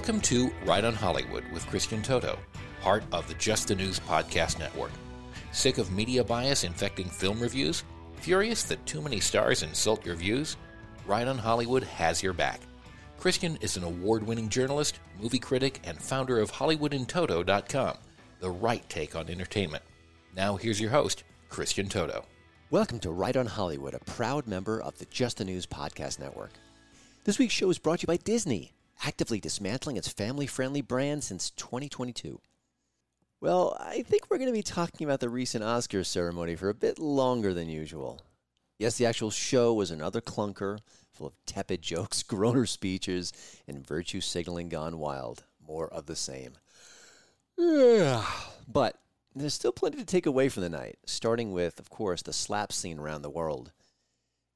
To Right on Hollywood with Christian Toto, part of the Just the News Podcast Network. Sick of media bias infecting film reviews? Furious that too many stars insult your views? Right on Hollywood has your back. Christian is an award winning journalist, movie critic, and founder of HollywoodInToto.com, the right take on entertainment. Now, here's your host, Christian Toto. Welcome to Right on Hollywood, a proud member of the Just the News Podcast Network. This week's show is brought to you by Disney, actively dismantling its family friendly brand since 2022. Well, I think we're going to be talking about the recent Oscars ceremony for a bit longer than usual. Yes, the actual show was another clunker, full of tepid jokes, groaner speeches, and virtue signaling gone wild. More of the same. but there's still plenty to take away from the night, starting with, of course, the slap scene around the world.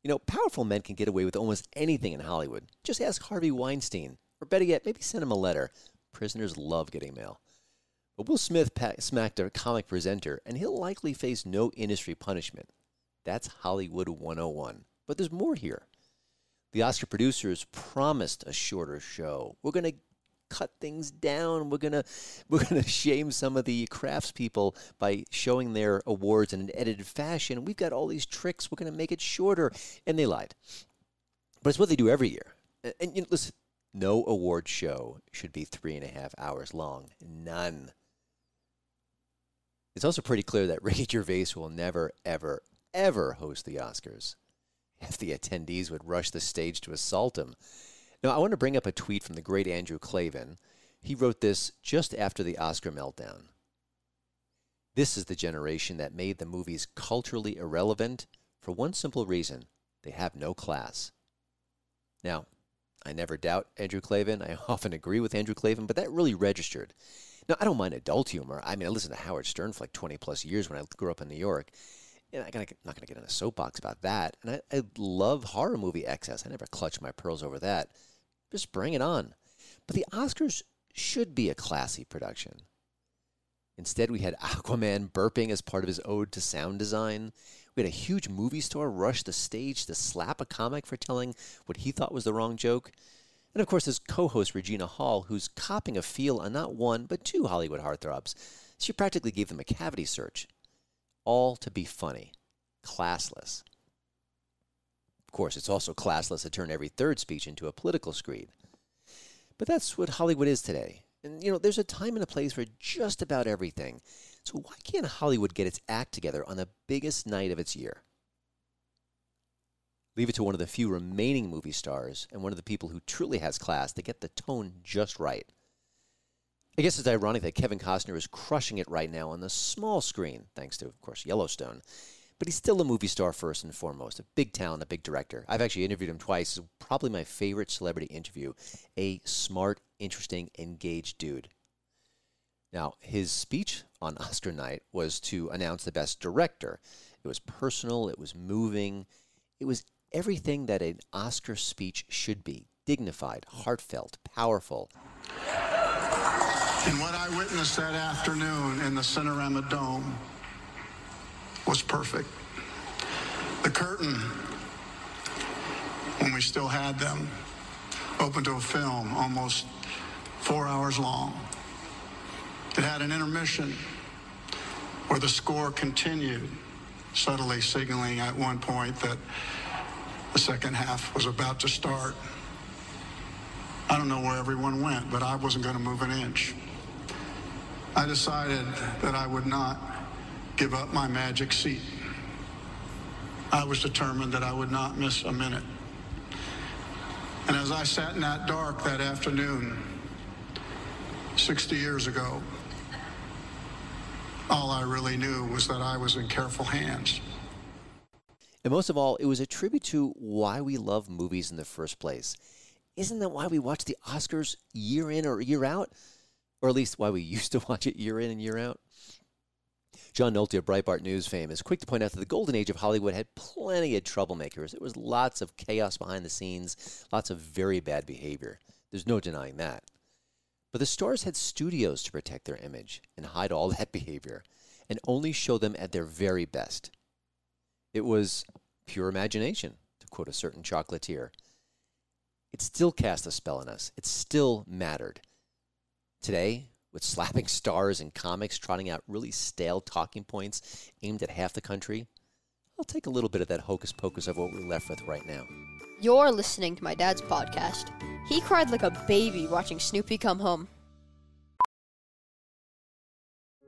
You know, powerful men can get away with almost anything in Hollywood. Just ask Harvey Weinstein, or better yet, maybe send him a letter. Prisoners love getting mail. But Will Smith smacked a comic presenter, and he'll likely face no industry punishment. That's Hollywood 101. But there's more here. The Oscar producers promised a shorter show. We're going to cut things down. We're gonna we're gonna shame some of the craftspeople by showing their awards in an edited fashion. We've got all these tricks. We're gonna make it shorter, and they lied. But it's what they do every year. And, and you know, listen, no award show should be three and a half hours long. None. It's also pretty clear that Ricky Gervais will never, ever, ever host the Oscars. If the attendees would rush the stage to assault him. Now, I want to bring up a tweet from the great Andrew Klavan. He wrote this just after the Oscar meltdown. This is the generation that made the movies culturally irrelevant for one simple reason they have no class. Now, I never doubt Andrew Klavan. I often agree with Andrew Klavan, but that really registered. Now, I don't mind adult humor. I mean, I listened to Howard Stern for like 20 plus years when I grew up in New York. And I'm not going to get in a soapbox about that. And I, I love horror movie excess. I never clutch my pearls over that. Just bring it on. But the Oscars should be a classy production. Instead, we had Aquaman burping as part of his ode to sound design. We had a huge movie star rush the stage to slap a comic for telling what he thought was the wrong joke. And of course, his co host Regina Hall, who's copping a feel on not one, but two Hollywood heartthrobs. She practically gave them a cavity search. All to be funny, classless. Of course, it's also classless to turn every third speech into a political screed. But that's what Hollywood is today. And, you know, there's a time and a place for just about everything. So why can't Hollywood get its act together on the biggest night of its year? Leave it to one of the few remaining movie stars and one of the people who truly has class to get the tone just right. I guess it's ironic that Kevin Costner is crushing it right now on the small screen, thanks to, of course, Yellowstone but he's still a movie star first and foremost, a big talent, a big director. I've actually interviewed him twice. Probably my favorite celebrity interview. A smart, interesting, engaged dude. Now, his speech on Oscar night was to announce the best director. It was personal, it was moving, it was everything that an Oscar speech should be dignified, heartfelt, powerful. And what I witnessed that afternoon in the Cinerama Dome was perfect. The curtain, when we still had them, opened to a film almost four hours long. It had an intermission where the score continued, subtly signaling at one point that the second half was about to start. I don't know where everyone went, but I wasn't going to move an inch. I decided that I would not give up my magic seat. I was determined that I would not miss a minute. And as I sat in that dark that afternoon, 60 years ago, all I really knew was that I was in careful hands. And most of all, it was a tribute to why we love movies in the first place. Isn't that why we watch the Oscars year in or year out? Or at least why we used to watch it year in and year out? John Nolte of Breitbart News fame is quick to point out that the golden age of Hollywood had plenty of troublemakers. There was lots of chaos behind the scenes, lots of very bad behavior. There's no denying that. But the stars had studios to protect their image and hide all that behavior and only show them at their very best. It was pure imagination, to quote a certain chocolatier. It still cast a spell on us. It still mattered. Today, with slapping stars and comics trotting out really stale talking points aimed at half the country, I'll take a little bit of that hocus pocus of what we're left with right now. You're listening to my dad's podcast. He cried like a baby watching Snoopy come home.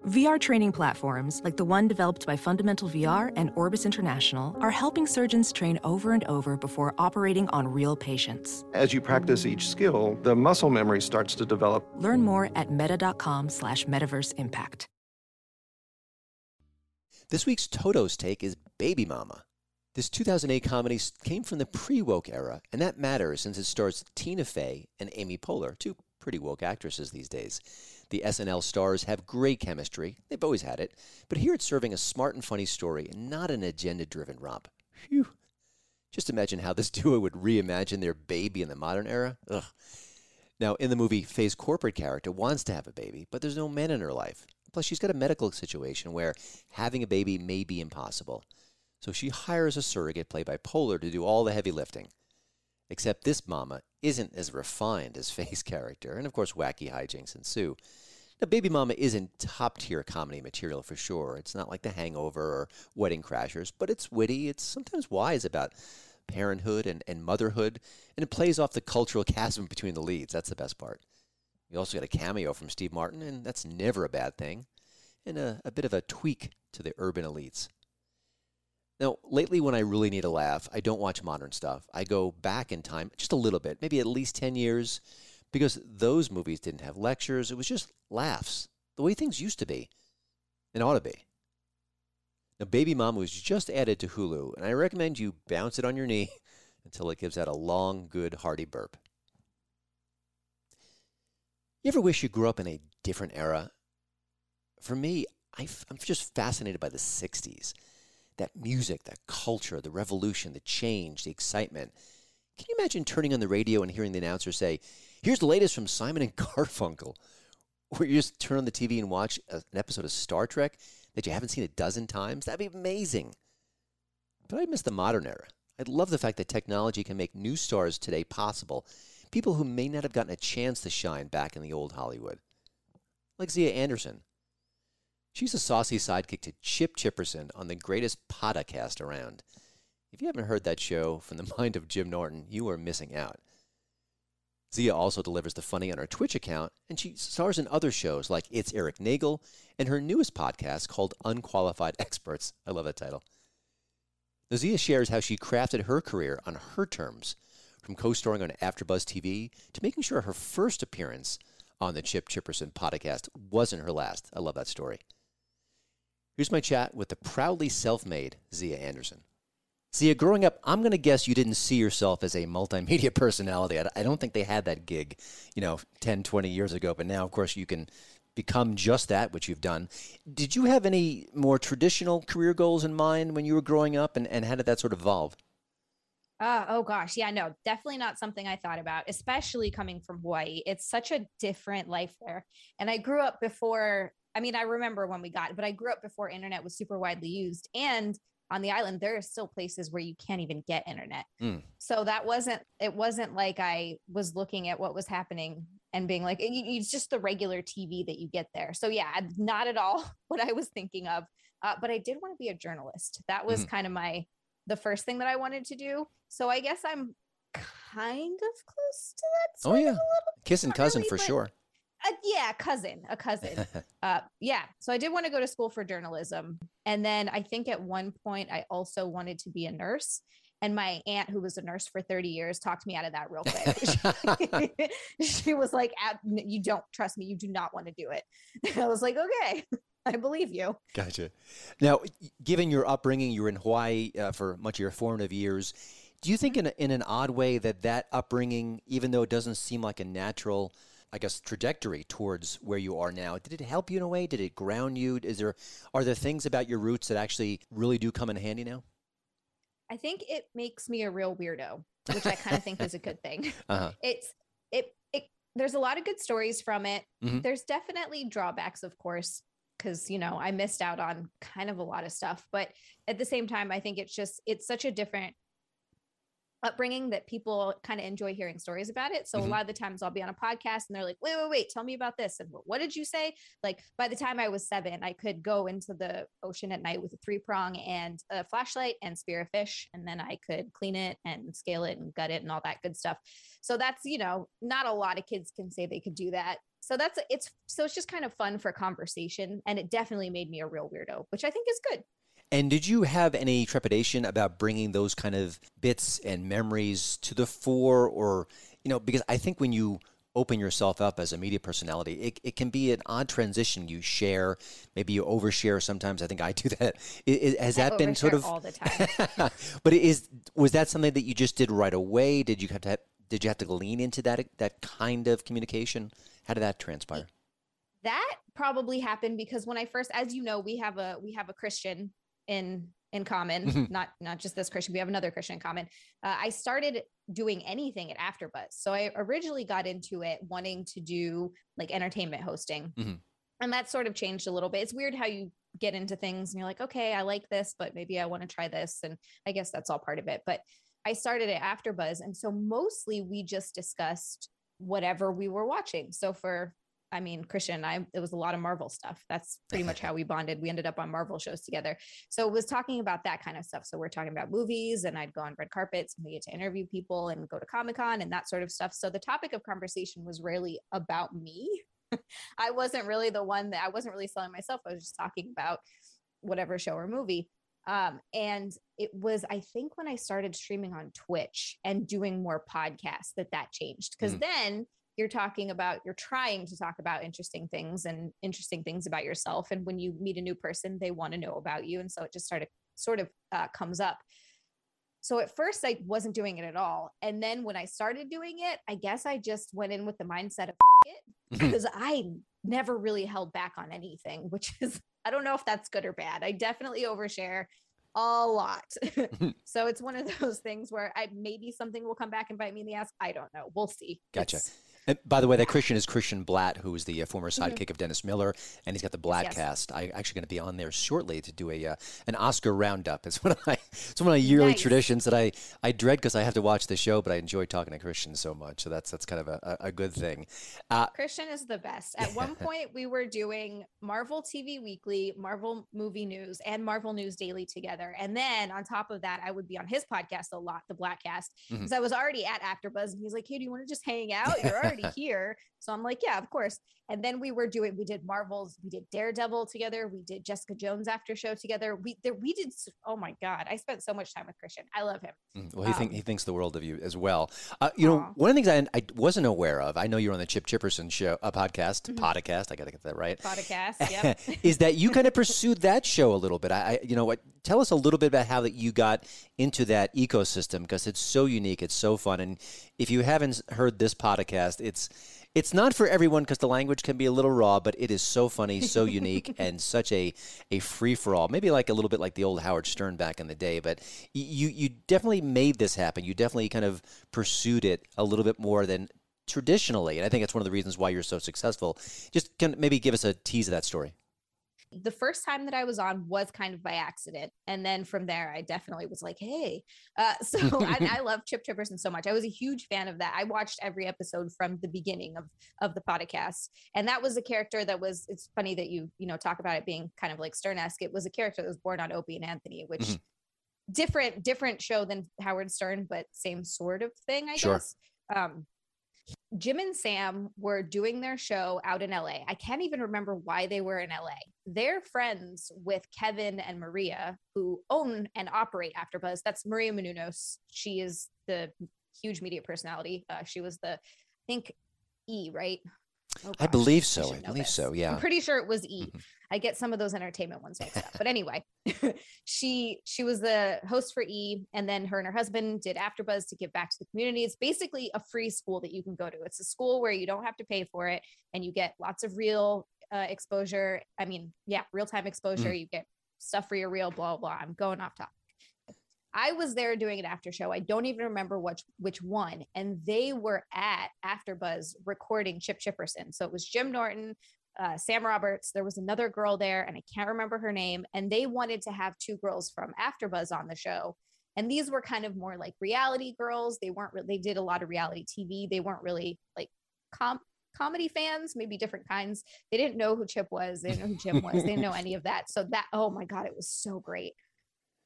VR training platforms, like the one developed by Fundamental VR and Orbis International, are helping surgeons train over and over before operating on real patients. As you practice each skill, the muscle memory starts to develop. Learn more at meta.com slash metaverse impact. This week's Toto's take is Baby Mama. This 2008 comedy came from the pre woke era, and that matters since it stars Tina Fey and Amy Poehler, two pretty woke actresses these days. The SNL stars have great chemistry. They've always had it. But here it's serving a smart and funny story and not an agenda driven romp. Phew. Just imagine how this duo would reimagine their baby in the modern era. Ugh. Now, in the movie, Fey's corporate character wants to have a baby, but there's no man in her life. Plus, she's got a medical situation where having a baby may be impossible. So she hires a surrogate played by Poehler to do all the heavy lifting. Except this mama isn't as refined as Fey's character, and of course, wacky hijinks ensue. Now, Baby Mama isn't top tier comedy material for sure. It's not like The Hangover or Wedding Crashers, but it's witty. It's sometimes wise about parenthood and, and motherhood, and it plays off the cultural chasm between the leads. That's the best part. You also get a cameo from Steve Martin, and that's never a bad thing, and a, a bit of a tweak to the urban elites. Now, lately, when I really need a laugh, I don't watch modern stuff. I go back in time just a little bit, maybe at least 10 years, because those movies didn't have lectures. It was just laughs, the way things used to be and ought to be. Now, Baby Mama was just added to Hulu, and I recommend you bounce it on your knee until it gives out a long, good, hearty burp. You ever wish you grew up in a different era? For me, i am just fascinated by the 60s. That music, that culture, the revolution, the change, the excitement. Can you imagine turning on the radio and hearing the announcer say, Here's the latest from Simon and Garfunkel? Or you just turn on the TV and watch an episode of Star Trek that you haven't seen a dozen times? That'd be amazing. But I miss the modern era. I love the fact that technology can make new stars today possible, people who may not have gotten a chance to shine back in the old Hollywood. Like Zia Anderson. She's a saucy sidekick to Chip Chipperson on the greatest podcast around. If you haven't heard that show from the mind of Jim Norton, you are missing out. Zia also delivers the funny on her Twitch account, and she stars in other shows like It's Eric Nagel and her newest podcast called Unqualified Experts. I love that title. Now, Zia shares how she crafted her career on her terms, from co-starring on AfterBuzz TV to making sure her first appearance on the Chip Chipperson podcast wasn't her last. I love that story. Here's my chat with the proudly self-made Zia Anderson. Zia, growing up, I'm going to guess you didn't see yourself as a multimedia personality. I don't think they had that gig, you know, 10, 20 years ago. But now, of course, you can become just that, which you've done. Did you have any more traditional career goals in mind when you were growing up, and, and how did that sort of evolve? Uh, oh gosh, yeah, no, definitely not something I thought about, especially coming from Hawaii. It's such a different life there. And I grew up before, I mean, I remember when we got it, but I grew up before internet was super widely used. And on the island there are still places where you can't even get internet mm. so that wasn't it wasn't like i was looking at what was happening and being like, it's just the regular TV that you get there. So yeah, not at all what I was thinking of. Uh, but I did want to be a journalist. That was mm-hmm. kind of my the first thing that I wanted to do. So I guess I'm kind of close to that. Oh yeah, kissing cousin really, for sure. Uh, yeah, cousin, a cousin. uh, yeah. So I did want to go to school for journalism, and then I think at one point I also wanted to be a nurse. And my aunt, who was a nurse for 30 years, talked me out of that real quick. she was like, You don't trust me. You do not want to do it. I was like, Okay, I believe you. Gotcha. Now, given your upbringing, you were in Hawaii uh, for much of your formative years. Do you think, in, a, in an odd way, that that upbringing, even though it doesn't seem like a natural, I guess, trajectory towards where you are now, did it help you in a way? Did it ground you? Is there are there things about your roots that actually really do come in handy now? I think it makes me a real weirdo, which I kind of think is a good thing. Uh-huh. It's it it there's a lot of good stories from it. Mm-hmm. There's definitely drawbacks, of course, because you know I missed out on kind of a lot of stuff. But at the same time, I think it's just it's such a different upbringing that people kind of enjoy hearing stories about it. So mm-hmm. a lot of the times I'll be on a podcast and they're like, wait, wait, wait, tell me about this. And what did you say? Like by the time I was seven, I could go into the ocean at night with a three prong and a flashlight and spear a fish. And then I could clean it and scale it and gut it and all that good stuff. So that's, you know, not a lot of kids can say they could do that. So that's it's so it's just kind of fun for conversation. And it definitely made me a real weirdo, which I think is good. And did you have any trepidation about bringing those kind of bits and memories to the fore? Or, you know, because I think when you open yourself up as a media personality, it, it can be an odd transition. You share, maybe you overshare sometimes. I think I do that. It, it, has I that been sort of all the time? but is was that something that you just did right away? Did you have to have, did you have to lean into that that kind of communication? How did that transpire? That probably happened because when I first, as you know, we have a we have a Christian in in common mm-hmm. not not just this christian we have another christian in common. Uh, i started doing anything at afterbuzz. So i originally got into it wanting to do like entertainment hosting. Mm-hmm. and that sort of changed a little bit. It's weird how you get into things and you're like okay i like this but maybe i want to try this. And i guess that's all part of it. But i started at afterbuzz. And so mostly we just discussed whatever we were watching. So for I mean, Christian I, it was a lot of Marvel stuff. That's pretty much how we bonded. We ended up on Marvel shows together. So it was talking about that kind of stuff. So we're talking about movies and I'd go on red carpets and we get to interview people and go to Comic Con and that sort of stuff. So the topic of conversation was rarely about me. I wasn't really the one that I wasn't really selling myself. I was just talking about whatever show or movie. Um, and it was, I think, when I started streaming on Twitch and doing more podcasts that that changed. Because mm. then you're talking about you're trying to talk about interesting things and interesting things about yourself and when you meet a new person they want to know about you and so it just started sort of uh, comes up so at first i wasn't doing it at all and then when i started doing it i guess i just went in with the mindset of it mm-hmm. because i never really held back on anything which is i don't know if that's good or bad i definitely overshare a lot. so it's one of those things where I maybe something will come back and bite me in the ass. I don't know. We'll see. Gotcha. It's, and by the way, that Christian is Christian Blatt, who is the uh, former mm-hmm. sidekick mm-hmm. of Dennis Miller, and he's got the Blatt yes. cast. I actually going to be on there shortly to do a uh, an Oscar roundup. It's one of my it's one of my yearly nice. traditions that I I dread because I have to watch the show, but I enjoy talking to Christian so much. So that's that's kind of a, a good thing. Uh, Christian is the best. At one point, we were doing Marvel TV Weekly, Marvel Movie News, and Marvel News Daily together, and then on top of that, I would be on his podcast a lot, the Blattcast, because mm-hmm. I was already at AfterBuzz, and he's like, "Hey, do you want to just hang out? You're already here. So I'm like, yeah, of course. And then we were doing, we did Marvels, we did Daredevil together, we did Jessica Jones after show together. We there, we did. Oh my god, I spent so much time with Christian. I love him. Mm, well, he um, think he thinks the world of you as well. Uh, you know, one of the things I, I wasn't aware of. I know you're on the Chip Chipperson show, a podcast, mm-hmm. podcast. I got to get that right. Podcast. Yeah. is that you kind of pursued that show a little bit? I, I you know what? Tell us a little bit about how that you got into that ecosystem because it's so unique, it's so fun, and if you haven't heard this podcast, it's it's not for everyone because the language can be a little raw, but it is so funny, so unique, and such a a free for all. Maybe like a little bit like the old Howard Stern back in the day, but you you definitely made this happen. You definitely kind of pursued it a little bit more than traditionally, and I think that's one of the reasons why you're so successful. Just can maybe give us a tease of that story. The first time that I was on was kind of by accident. And then from there, I definitely was like, hey. Uh, so I, I, love Chip Chipperson so much. I was a huge fan of that. I watched every episode from the beginning of, of the podcast. And that was a character that was, it's funny that you, you know, talk about it being kind of like Stern-esque. It was a character that was born on Opie and Anthony, which mm-hmm. different, different show than Howard Stern, but same sort of thing, I sure. guess. Um, Jim and Sam were doing their show out in LA. I can't even remember why they were in LA. They're friends with Kevin and Maria, who own and operate AfterBuzz. That's Maria Menounos. She is the huge media personality. Uh, she was the, I think, E, right? Oh, I believe so. I, I believe this. so. Yeah. I'm pretty sure it was E. Mm-hmm. I get some of those entertainment ones mixed up. But anyway, she she was the host for E, and then her and her husband did AfterBuzz to give back to the community. It's basically a free school that you can go to. It's a school where you don't have to pay for it, and you get lots of real uh, exposure. I mean, yeah, real time exposure. Mm. You get stuff for your real blah blah. I'm going off topic. I was there doing an after show. I don't even remember which which one, and they were at AfterBuzz recording Chip Chipperson. So it was Jim Norton, uh, Sam Roberts. There was another girl there, and I can't remember her name. And they wanted to have two girls from AfterBuzz on the show, and these were kind of more like reality girls. They weren't. Re- they did a lot of reality TV. They weren't really like com comedy fans, maybe different kinds. They didn't know who Chip was. They didn't know who Jim was. they didn't know any of that. So that oh my god, it was so great.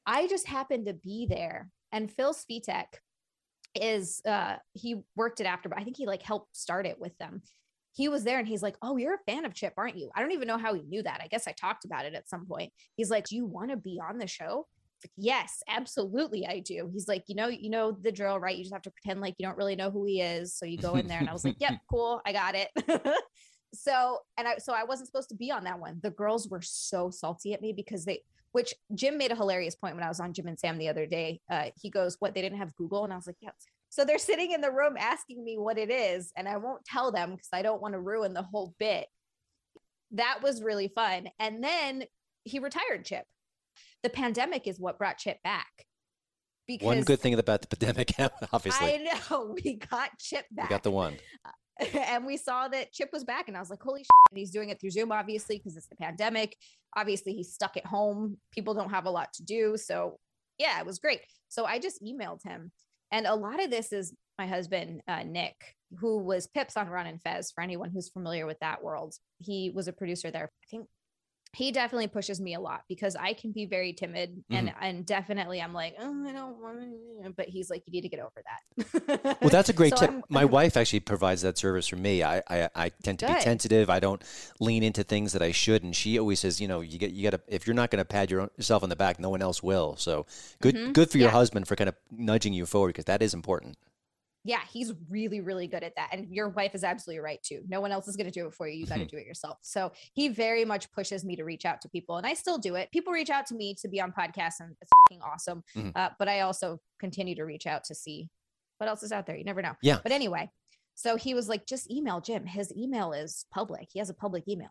I just happened to be there. And Phil Svitek is uh he worked it after, but I think he like helped start it with them. He was there and he's like, Oh, you're a fan of Chip, aren't you? I don't even know how he knew that. I guess I talked about it at some point. He's like, Do you want to be on the show? Like, yes, absolutely, I do. He's like, you know, you know the drill, right? You just have to pretend like you don't really know who he is. So you go in there, and I was like, yep, cool, I got it. so, and I, so I wasn't supposed to be on that one. The girls were so salty at me because they, which Jim made a hilarious point when I was on Jim and Sam the other day. Uh, he goes, What? They didn't have Google? And I was like, Yeah. So they're sitting in the room asking me what it is, and I won't tell them because I don't want to ruin the whole bit. That was really fun. And then he retired Chip. The pandemic is what brought Chip back. Because one good thing about the pandemic, obviously. I know we got Chip back. We got the one. and we saw that Chip was back, and I was like, "Holy shit!" And he's doing it through Zoom, obviously, because it's the pandemic. Obviously, he's stuck at home. People don't have a lot to do, so yeah, it was great. So I just emailed him, and a lot of this is my husband uh, Nick, who was Pips on Ron and Fez. For anyone who's familiar with that world, he was a producer there. I think he definitely pushes me a lot because I can be very timid mm-hmm. and and definitely I'm like oh I don't want to but he's like you need to get over that. well, that's a great so tip. I'm, My I'm, wife actually provides that service for me. I I, I tend to good. be tentative. I don't lean into things that I should, and she always says, you know, you get you got to if you're not going to pat your own, yourself on the back, no one else will. So good mm-hmm. good for your yeah. husband for kind of nudging you forward because that is important yeah, he's really, really good at that. And your wife is absolutely right too. No one else is going to do it for you. You got to do it yourself. So he very much pushes me to reach out to people, and I still do it. People reach out to me to be on podcasts, and it's awesome. Mm-hmm. Uh, but I also continue to reach out to see what else is out there. You never know. Yeah. But anyway, so he was like, just email Jim. His email is public. He has a public email.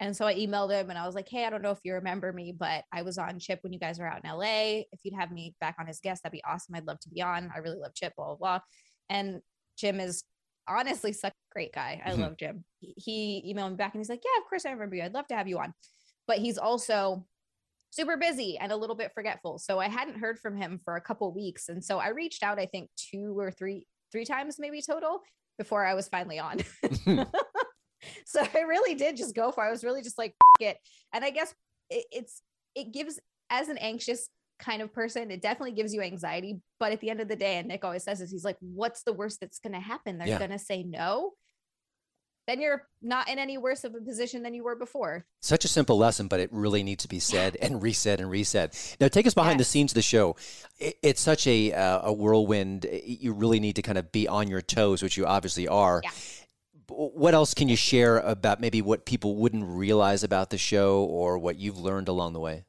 And so I emailed him and I was like, hey, I don't know if you remember me, but I was on Chip when you guys were out in LA. If you'd have me back on as guest, that'd be awesome. I'd love to be on. I really love Chip, blah, blah, blah. And Jim is honestly such a great guy. I mm-hmm. love Jim. He emailed me back and he's like, Yeah, of course I remember you. I'd love to have you on. But he's also super busy and a little bit forgetful. So I hadn't heard from him for a couple weeks. And so I reached out, I think two or three, three times maybe total before I was finally on. so I really did just go for it. I was really just like it. And I guess it, it's it gives as an anxious kind of person, it definitely gives you anxiety. But at the end of the day, and Nick always says this, he's like, what's the worst that's going to happen? They're yeah. going to say no. Then you're not in any worse of a position than you were before. Such a simple lesson, but it really needs to be said and reset and reset. Now, take us behind yes. the scenes of the show. it's such a uh, a whirlwind. You really need to kind of be on your toes, which you obviously are. Yeah what else can you share about maybe what people wouldn't realize about the show or what you've learned along the way?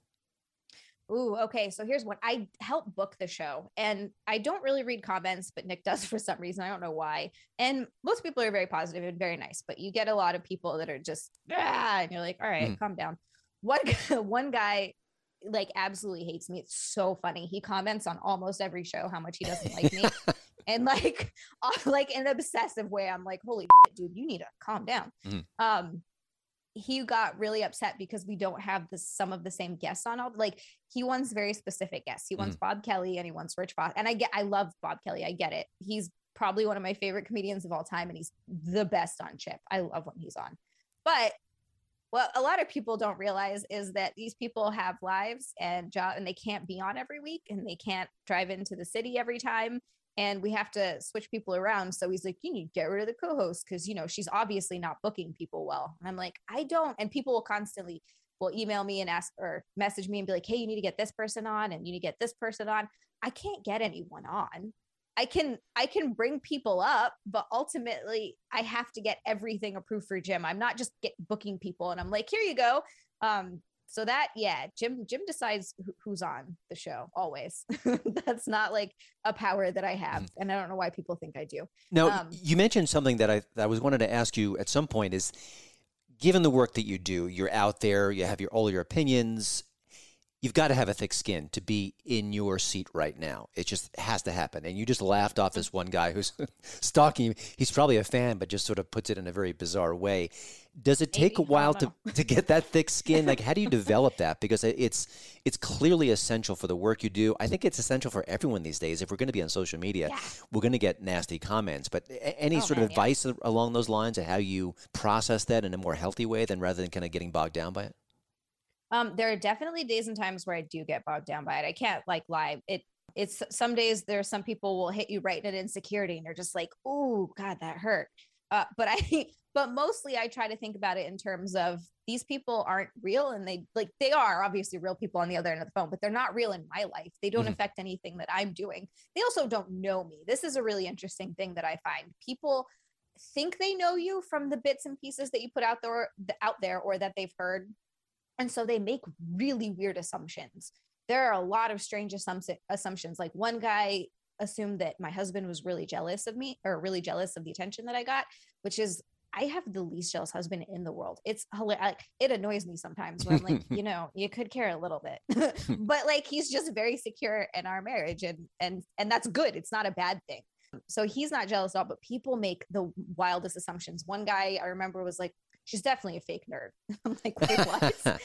Ooh, okay. So here's what I help book the show, and I don't really read comments, but Nick does for some reason. I don't know why. And most people are very positive and very nice, but you get a lot of people that are just ah, and you're like, all right, mm. calm down. One one guy like absolutely hates me. It's so funny. He comments on almost every show how much he doesn't like me, and like like in an obsessive way. I'm like, holy shit, dude, you need to calm down. Mm. Um, he got really upset because we don't have the some of the same guests on all like he wants very specific guests. He wants mm-hmm. Bob Kelly and he wants Rich Voss. And I get I love Bob Kelly. I get it. He's probably one of my favorite comedians of all time and he's the best on chip. I love when he's on. But what a lot of people don't realize is that these people have lives and job and they can't be on every week and they can't drive into the city every time and we have to switch people around. So he's like, you need to get rid of the co-host because you know she's obviously not booking people well. And I'm like, I don't. And people will constantly will email me and ask or message me and be like, hey, you need to get this person on and you need to get this person on. I can't get anyone on. I can I can bring people up, but ultimately I have to get everything approved for Jim. I'm not just get booking people and I'm like, here you go. Um, so that yeah jim jim decides who's on the show always that's not like a power that i have mm-hmm. and i don't know why people think i do now um, you mentioned something that i that i was wanted to ask you at some point is given the work that you do you're out there you have your all your opinions you've got to have a thick skin to be in your seat right now. It just has to happen. And you just laughed off this one guy who's stalking you. He's probably a fan, but just sort of puts it in a very bizarre way. Does it take Maybe, a while to, to get that thick skin? Like, how do you develop that? Because it's it's clearly essential for the work you do. I think it's essential for everyone these days. If we're going to be on social media, yeah. we're going to get nasty comments. But any oh, sort man, of advice yeah. along those lines of how you process that in a more healthy way than rather than kind of getting bogged down by it? Um, there are definitely days and times where I do get bogged down by it. I can't like lie. It it's some days there are some people will hit you right at insecurity and you're just like, oh God, that hurt. Uh, but I but mostly I try to think about it in terms of these people aren't real and they like they are obviously real people on the other end of the phone, but they're not real in my life. They don't mm-hmm. affect anything that I'm doing. They also don't know me. This is a really interesting thing that I find. People think they know you from the bits and pieces that you put out there out there or that they've heard and so they make really weird assumptions. There are a lot of strange assumptions. Like one guy assumed that my husband was really jealous of me or really jealous of the attention that I got, which is I have the least jealous husband in the world. It's hilarious. It annoys me sometimes when I'm like, you know, you could care a little bit, but like he's just very secure in our marriage, and and and that's good. It's not a bad thing. So he's not jealous at all. But people make the wildest assumptions. One guy I remember was like, she's definitely a fake nerd. I'm like, wait, what?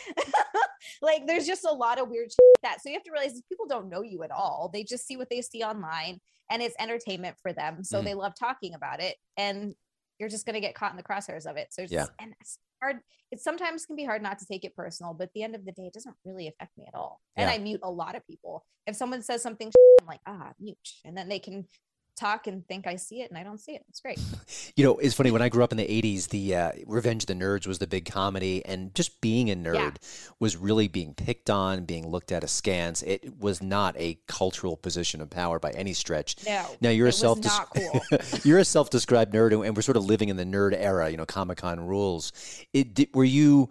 like, there's just a lot of weird shit like that. So you have to realize people don't know you at all. They just see what they see online and it's entertainment for them. So mm. they love talking about it. And you're just going to get caught in the crosshairs of it. So it's, yeah. and it's hard. It sometimes can be hard not to take it personal, but at the end of the day, it doesn't really affect me at all. And yeah. I mute a lot of people. If someone says something, I'm like, ah, mute. And then they can talk and think I see it and I don't see it. It's great. You know, it's funny when I grew up in the 80s, the uh, Revenge of the Nerds was the big comedy and just being a nerd yeah. was really being picked on, being looked at askance. It was not a cultural position of power by any stretch. No. Now you're a self cool. you're a self-described nerd and we're sort of living in the nerd era, you know, Comic-Con rules. It did, were you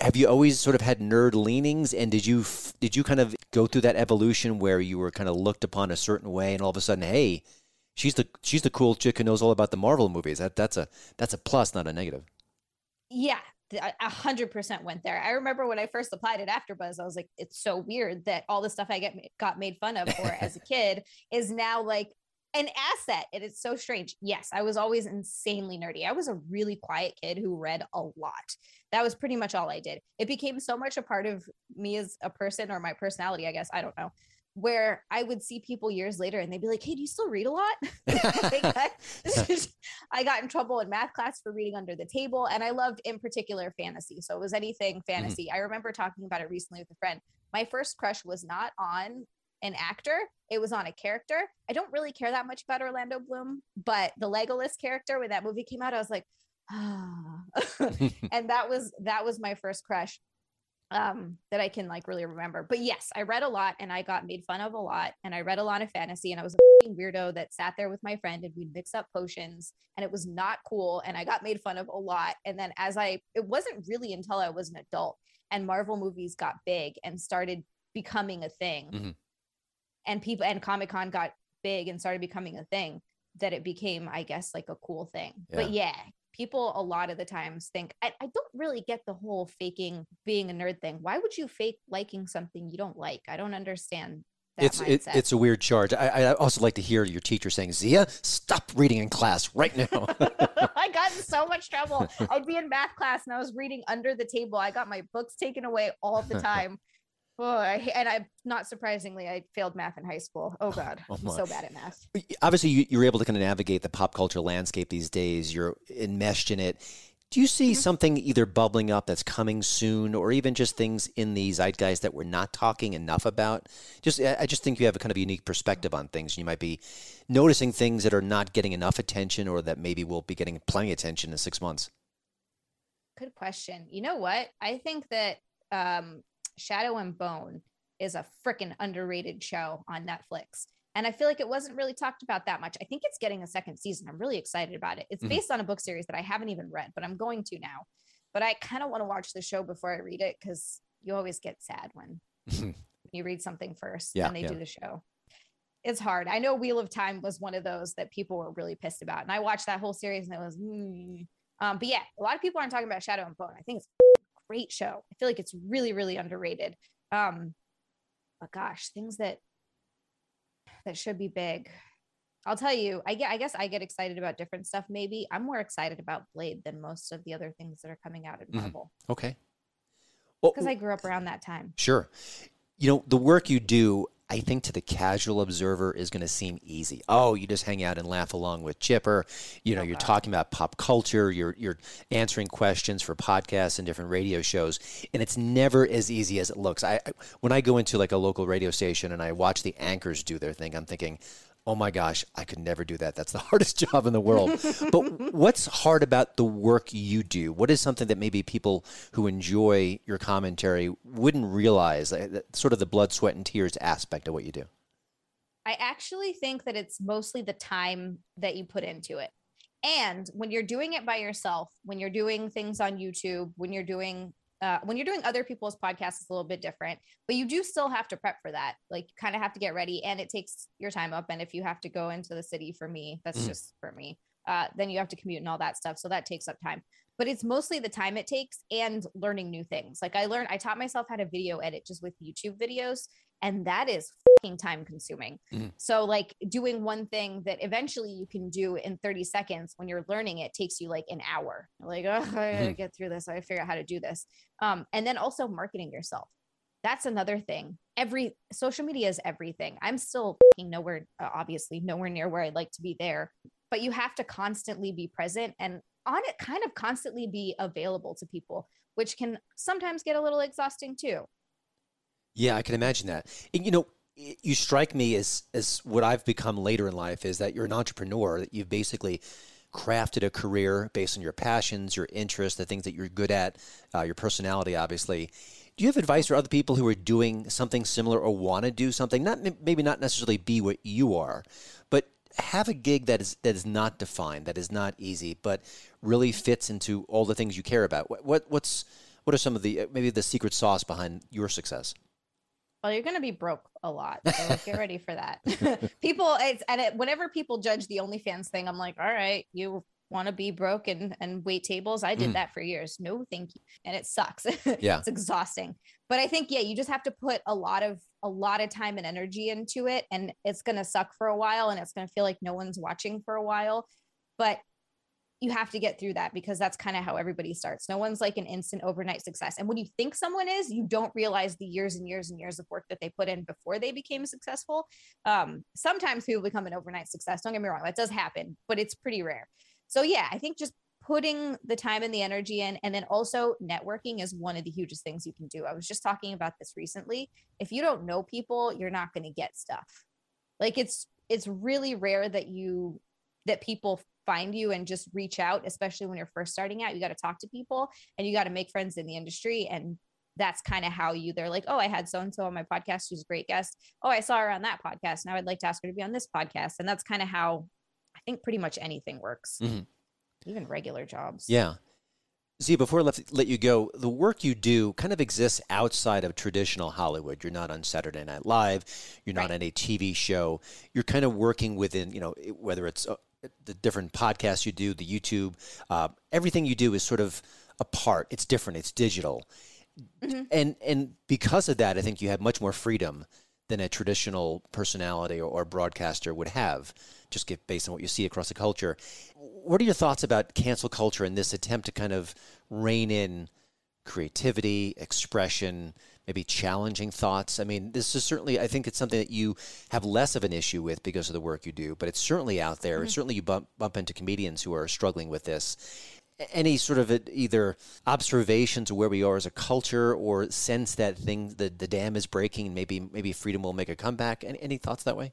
have you always sort of had nerd leanings and did you did you kind of go through that evolution where you were kind of looked upon a certain way and all of a sudden hey she's the she's the cool chick who knows all about the Marvel movies. That that's a that's a plus, not a negative. Yeah, a hundred percent went there. I remember when I first applied at AfterBuzz, I was like, it's so weird that all the stuff I get got made fun of for as a kid is now like an asset. And it's so strange. Yes, I was always insanely nerdy. I was a really quiet kid who read a lot. That was pretty much all I did. It became so much a part of me as a person or my personality, I guess. I don't know where I would see people years later and they'd be like, Hey, do you still read a lot? I, I got in trouble in math class for reading under the table. And I loved in particular fantasy. So it was anything mm-hmm. fantasy. Mm-hmm. I remember talking about it recently with a friend. My first crush was not on an actor, it was on a character. I don't really care that much about Orlando Bloom, but the Legolas character, when that movie came out, I was like, ah. and that was that was my first crush um, that I can like really remember. But yes, I read a lot and I got made fun of a lot. And I read a lot of fantasy and I was a weirdo that sat there with my friend and we'd mix up potions and it was not cool. And I got made fun of a lot. And then as I, it wasn't really until I was an adult and Marvel movies got big and started becoming a thing. Mm-hmm. And people and Comic Con got big and started becoming a thing that it became, I guess, like a cool thing. Yeah. But yeah, people a lot of the times think I, I, don't really get the whole faking being a nerd thing why would you fake liking something you don't like i don't understand that it's it, it's a weird charge. I, I also like to hear your teacher saying, "Zia, stop reading in class right now." I got in so much trouble. I'd be in math class and I was reading under the table. I got my books taken away all the time. Oh, I, and I, not surprisingly, I failed math in high school. Oh God, Oh, I'm so bad at math. Obviously, you, you're able to kind of navigate the pop culture landscape these days. You're enmeshed in it. Do you see something either bubbling up that's coming soon, or even just things in the zeitgeist that we're not talking enough about? Just, I I just think you have a kind of unique perspective on things. You might be noticing things that are not getting enough attention, or that maybe will be getting plenty of attention in six months. Good question. You know what? I think that um, Shadow and Bone is a freaking underrated show on Netflix. And I feel like it wasn't really talked about that much. I think it's getting a second season. I'm really excited about it. It's Mhm. based on a book series that I haven't even read, but I'm going to now. But I kind of want to watch the show before I read it because you always get sad when you read something first Yeah, and they yeah. do the show. It's hard. I know Wheel of Time was one of those that people were really pissed about. And I watched that whole series and it was, mm. um, but yeah, a lot of people aren't talking about Shadow and Bone. I think it's great show. I feel like it's really, really underrated. Um, but gosh, things that that should be big. I'll tell you, I get I guess I get excited about different stuff. Maybe I'm more excited about Blade than most of the other things that are coming out in Mhm. Marvel Okay. Well, because I grew up around that time. Sure. You know, the work you do, I think to the casual observer is going to seem easy. Oh, you just hang out and laugh along with Chipper. You know, you're talking about pop culture, you're you're answering questions for podcasts and different radio shows, and it's never as easy as it looks. I- when I go into like a local radio station and I watch the anchors do their thing, I'm thinking, "Oh my gosh, I could never do that. That's the hardest job in the world." but what's hard about the work you do? What is something that maybe people who enjoy your commentary wouldn't realize? Sort of the blood, sweat, and tears aspect of what you do. I actually think that it's mostly the time that you put into it. And when you're doing it by yourself, when you're doing things on YouTube, when you're doing uh, when you're doing other people's podcasts, it's a little bit different, but you do still have to prep for that. Like, you kind of have to get ready, and it takes your time up. And if you have to go into the city, for me, that's Mhm. just for me. Uh, then you have to commute and all that stuff, so that takes up time. But it's mostly the time it takes and learning new things. Like I learned, I taught myself how to video edit just with YouTube videos, and that is fucking time consuming. Mhm. So like doing one thing that eventually you can do in 30 seconds when you're learning it takes you like an hour. Like, oh, I gotta Mhm. get through this. I gotta figure out how to do this. Um, and then also marketing yourself. That's another thing. Every social media is everything. I'm still nowhere, uh, obviously nowhere near where I'd like to be there, but you have to constantly be present and on it kind of constantly be available to people, which can sometimes get a little exhausting too. Yeah, I can imagine that. And, you know, you strike me as as what I've become later in life is that you're an entrepreneur. That you've basically crafted a career based on your passions, your interests, the things that you're good at, uh, your personality, obviously. Do you have advice for other people who are doing something similar or want to do something? Not maybe not necessarily be what you are, but have a gig that is that is not defined, that is not easy, but really fits into all the things you care about. What, what what's what are some of the maybe the secret sauce behind your success? Well, you're going to be broke a lot. So get ready for that. people, it's, and it, whenever people judge the OnlyFans thing, I'm like, all right, you want to be broke and, and wait tables. I did Mm. that for years. No, thank you. And it sucks. Yeah. it's exhausting. But I think, yeah, you just have to put a lot of, a lot of time and energy into it. And it's going to suck for a while and it's going to feel like no one's watching for a while. But you have to get through that because that's kind of how everybody starts. No one's like an instant overnight success. And when you think someone is, you don't realize the years and years and years of work that they put in before they became successful. Um, sometimes people become an overnight success. Don't get me wrong, that does happen, but it's pretty rare. So yeah, I think just putting the time and the energy in and then also networking is one of the hugest things you can do. I was just talking about this recently. If you don't know people, you're not going to get stuff. Like it's it's really rare that you that people find you and just reach out, especially when you're first starting out. You got to talk to people and you got to make friends in the industry. And that's kind of how you, they're like, oh, I had so and so on my podcast. She's a great guest. Oh, I saw her on that podcast. Now I'd like to ask her to be on this podcast. And that's kind of how I think pretty much anything works, Mhm. even regular jobs. Yeah. Z, before I let, let you go, the work you do kind of exists outside of traditional Hollywood. You're not on Saturday Night Live. You're not Right. on a TV show. You're kind of working within, you know, whether it's uh, the different podcasts you do, the YouTube, uh, everything you do is sort of apart. It's different. It's digital. Mhm. And and because of that, I think you have much more freedom than a traditional personality or, or broadcaster would have, just get, based on what you see across the culture. What are your thoughts about cancel culture and this attempt to kind of rein in creativity, expression, maybe challenging thoughts? I mean, this is certainly, I think it's something that you have less of an issue with because of the work you do, but it's certainly out there. Mm-hmm. And certainly you bump, bump into comedians who are struggling with this any sort of either observations of where we are as a culture or sense that thing the, the dam is breaking maybe maybe freedom will make a comeback any, any thoughts that way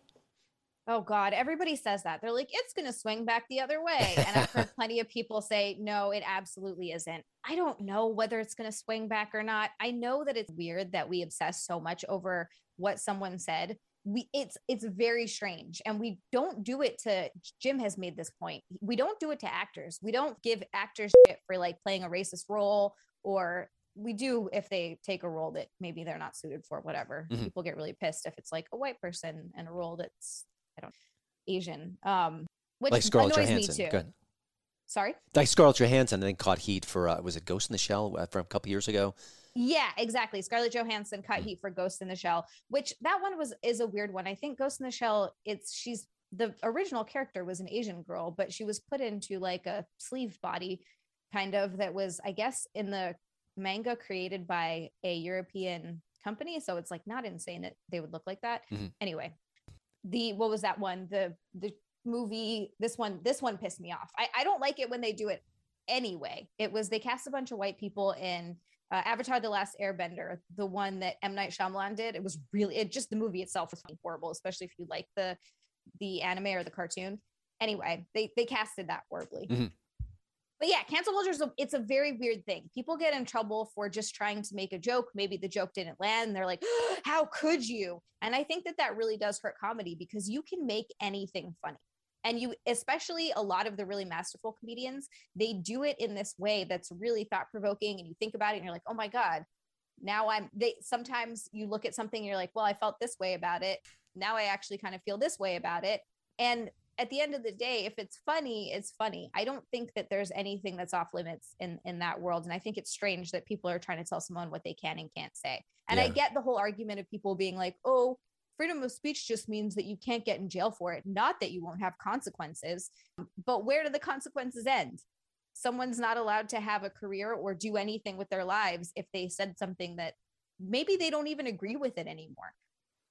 oh god everybody says that. They're like it's going to swing back the other way. And i've heard plenty of people say no it absolutely isn't. I don't know whether it's going to swing back or not. I know that it's weird that we obsess so much over what someone said. We it's it's very strange and we don't do it to jim has made this point. We don't do it to actors. We don't give actors shit for like playing a racist role or we do if they take a role that maybe they're not suited for whatever. Mm-hmm. people get really pissed if it's like a white person and a role that's i don't asian um which like Scarlett annoys Johansson. me too Good. sorry like Scarlett Johansson I think caught heat for uh, was it Ghost in the Shell uh, from a couple years ago yeah, exactly. Scarlett Johansson caught mm. heat for Ghost in the Shell, which that one was is a weird one. I think Ghost in the Shell, it's she's the original character was an Asian girl, but she was put into like a sleeve body kind of that was, I guess, in the manga created by a European company. So it's like not insane that they would look like that. Mm-hmm. Anyway, the what was that one? The the movie, this one, this one pissed me off. I, I don't like it when they do it anyway. It was they cast a bunch of white people in uh, Avatar: The Last Airbender, the one that M Night Shyamalan did. It was really it just the movie itself was horrible, especially if you like the the anime or the cartoon. Anyway, they they casted that horribly. Mm-hmm. But yeah, cancel culture it's a very weird thing. People get in trouble for just trying to make a joke. Maybe the joke didn't land. And they're like, "How could you?" And I think that that really does hurt comedy because you can make anything funny and you especially a lot of the really masterful comedians they do it in this way that's really thought provoking and you think about it and you're like oh my god now i'm they sometimes you look at something and you're like well i felt this way about it now i actually kind of feel this way about it and at the end of the day if it's funny it's funny i don't think that there's anything that's off limits in in that world and i think it's strange that people are trying to tell someone what they can and can't say and yeah. i get the whole argument of people being like oh freedom of speech just means that you can't get in jail for it, not that you won't have consequences. But where do the consequences end? Someone's not allowed to have a career or do anything with their lives if they said something that maybe they don't even agree with it anymore.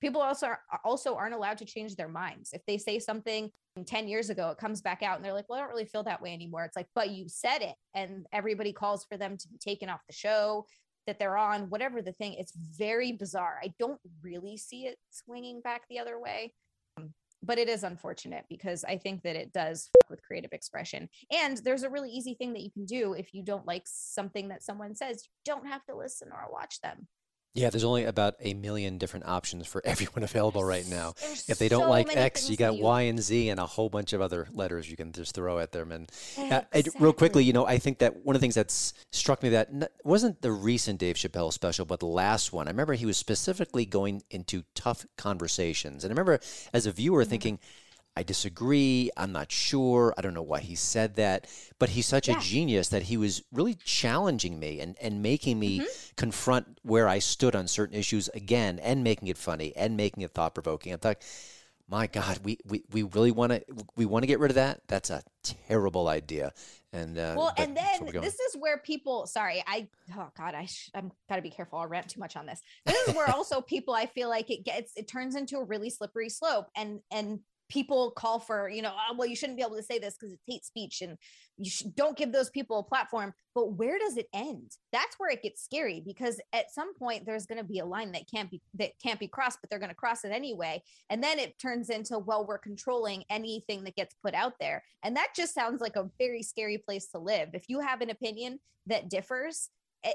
People also are, also aren't allowed to change their minds. If they say something 10 years ago, it comes back out and they're like, well, I don't really feel that way anymore. It's like, but you said it. And everybody calls for them to be taken off the show that they're on, whatever the thing. It's very bizarre. I don't really see it swinging back the other way. Um, but it is unfortunate because I think that it does with creative expression. And there's a really easy thing that you can do if you don't like something that someone says. You don't have to listen or watch them. Yeah, there's only about a million different options for everyone available right now. There's if they don't so like X, you got you... Y and Z and a whole bunch of other letters you can just throw at them. And exactly. uh, real quickly, you know, I think that one of the things that's struck me that wasn't the recent Dave Chappelle special, but the last one. I remember he was specifically going into tough conversations, and I remember as a viewer mm-hmm. thinking I disagree. I'm not sure. I don't know why he said that. But he's such yeah. a genius that he was really challenging me and, and making me mm-hmm. confront where I stood on certain issues again and making it funny and making it thought provoking. I thought, my God, we, we, we really want to we want to get rid of that. That's a terrible idea. And uh, well, and then this is where people. Sorry, I oh God, I sh- I'm gotta be careful. I'll rant too much on this. This is where also people I feel like it gets it turns into a really slippery slope, and and people call for you know oh, well you shouldn't be able to say this because it's hate speech and you sh- don't give those people a platform. But where does it end? That's where it gets scary because at some point there's going to be a line that can't be that can't be crossed but they're going to cross it anyway. And then it turns into well we're controlling anything that gets put out there. And that just sounds like a very scary place to live. If you have an opinion that differs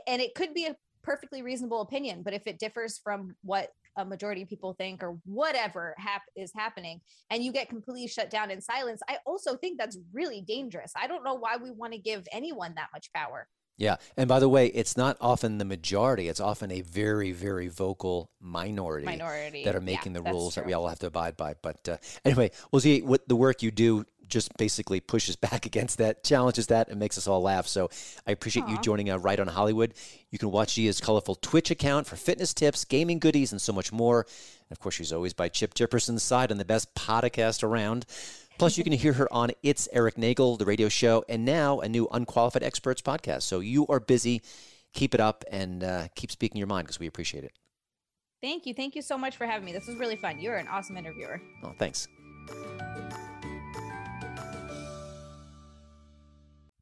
and it could be a perfectly reasonable opinion but if it differs from what a majority of people think or whatever hap- is happening and you get completely shut down in silence i also think that's really dangerous i don't know why we want to give anyone that much power yeah. And by the way, it's not often the majority, it's often a very, very vocal minority, minority. that are making yeah, the rules true. that we all have to abide by. But uh, anyway, we'll see what the work you do just basically pushes back against that, challenges that, and makes us all laugh. So I appreciate you joining uh, Right on Hollywood. You can watch Gia's colorful Twitch account for fitness tips, gaming goodies, and so much more. And of course, she's always by Chip Jefferson's side on the best podcast around. Plus, you can hear her on It's Eric Nagel, the radio show, and now a new Unqualified Experts podcast. So you are busy. Keep it up and uh, keep speaking your mind because we appreciate it. Thank you. Thank you so much for having me. This was really fun. You're an awesome interviewer. Oh, thanks.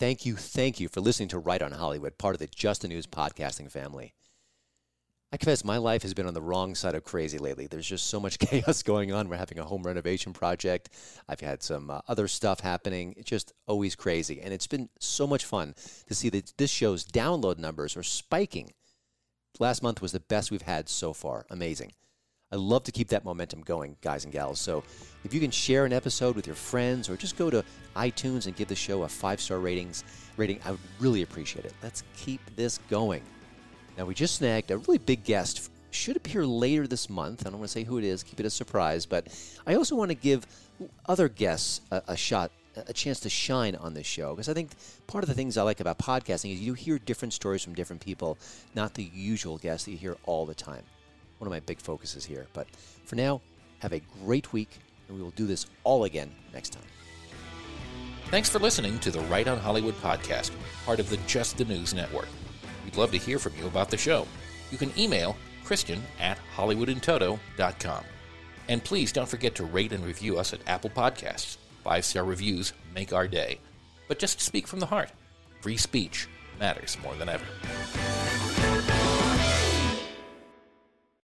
Thank you, thank you for listening to Right on Hollywood, part of the Just the News podcasting family. I confess my life has been on the wrong side of crazy lately. There's just so much chaos going on. We're having a home renovation project. I've had some uh, other stuff happening. It's just always crazy. And it's been so much fun to see that this show's download numbers are spiking. Last month was the best we've had so far. Amazing. I love to keep that momentum going, guys and gals. So if you can share an episode with your friends or just go to iTunes and give the show a five star ratings rating, I would really appreciate it. Let's keep this going. Now we just snagged a really big guest. Should appear later this month. I don't want to say who it is. Keep it a surprise. But I also want to give other guests a, a shot a chance to shine on this show because I think part of the things I like about podcasting is you hear different stories from different people, not the usual guests that you hear all the time one of my big focuses here. But for now, have a great week, and we will do this all again next time. Thanks for listening to the Right on Hollywood podcast, part of the Just the News Network. We'd love to hear from you about the show. You can email Christian at HollywoodInToto.com. And please don't forget to rate and review us at Apple Podcasts. Five star reviews make our day. But just speak from the heart. Free speech matters more than ever.